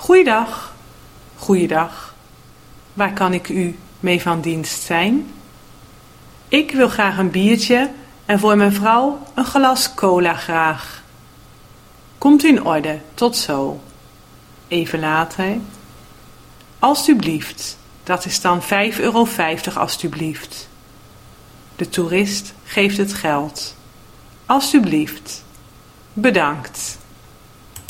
Goeiedag. Goeiedag. Waar kan ik u mee van dienst zijn? Ik wil graag een biertje en voor mijn vrouw een glas cola graag. Komt u in orde, tot zo. Even later. Alsjeblieft, dat is dan 5,50 euro alsjeblieft. De toerist geeft het geld. Alsjeblieft. Bedankt.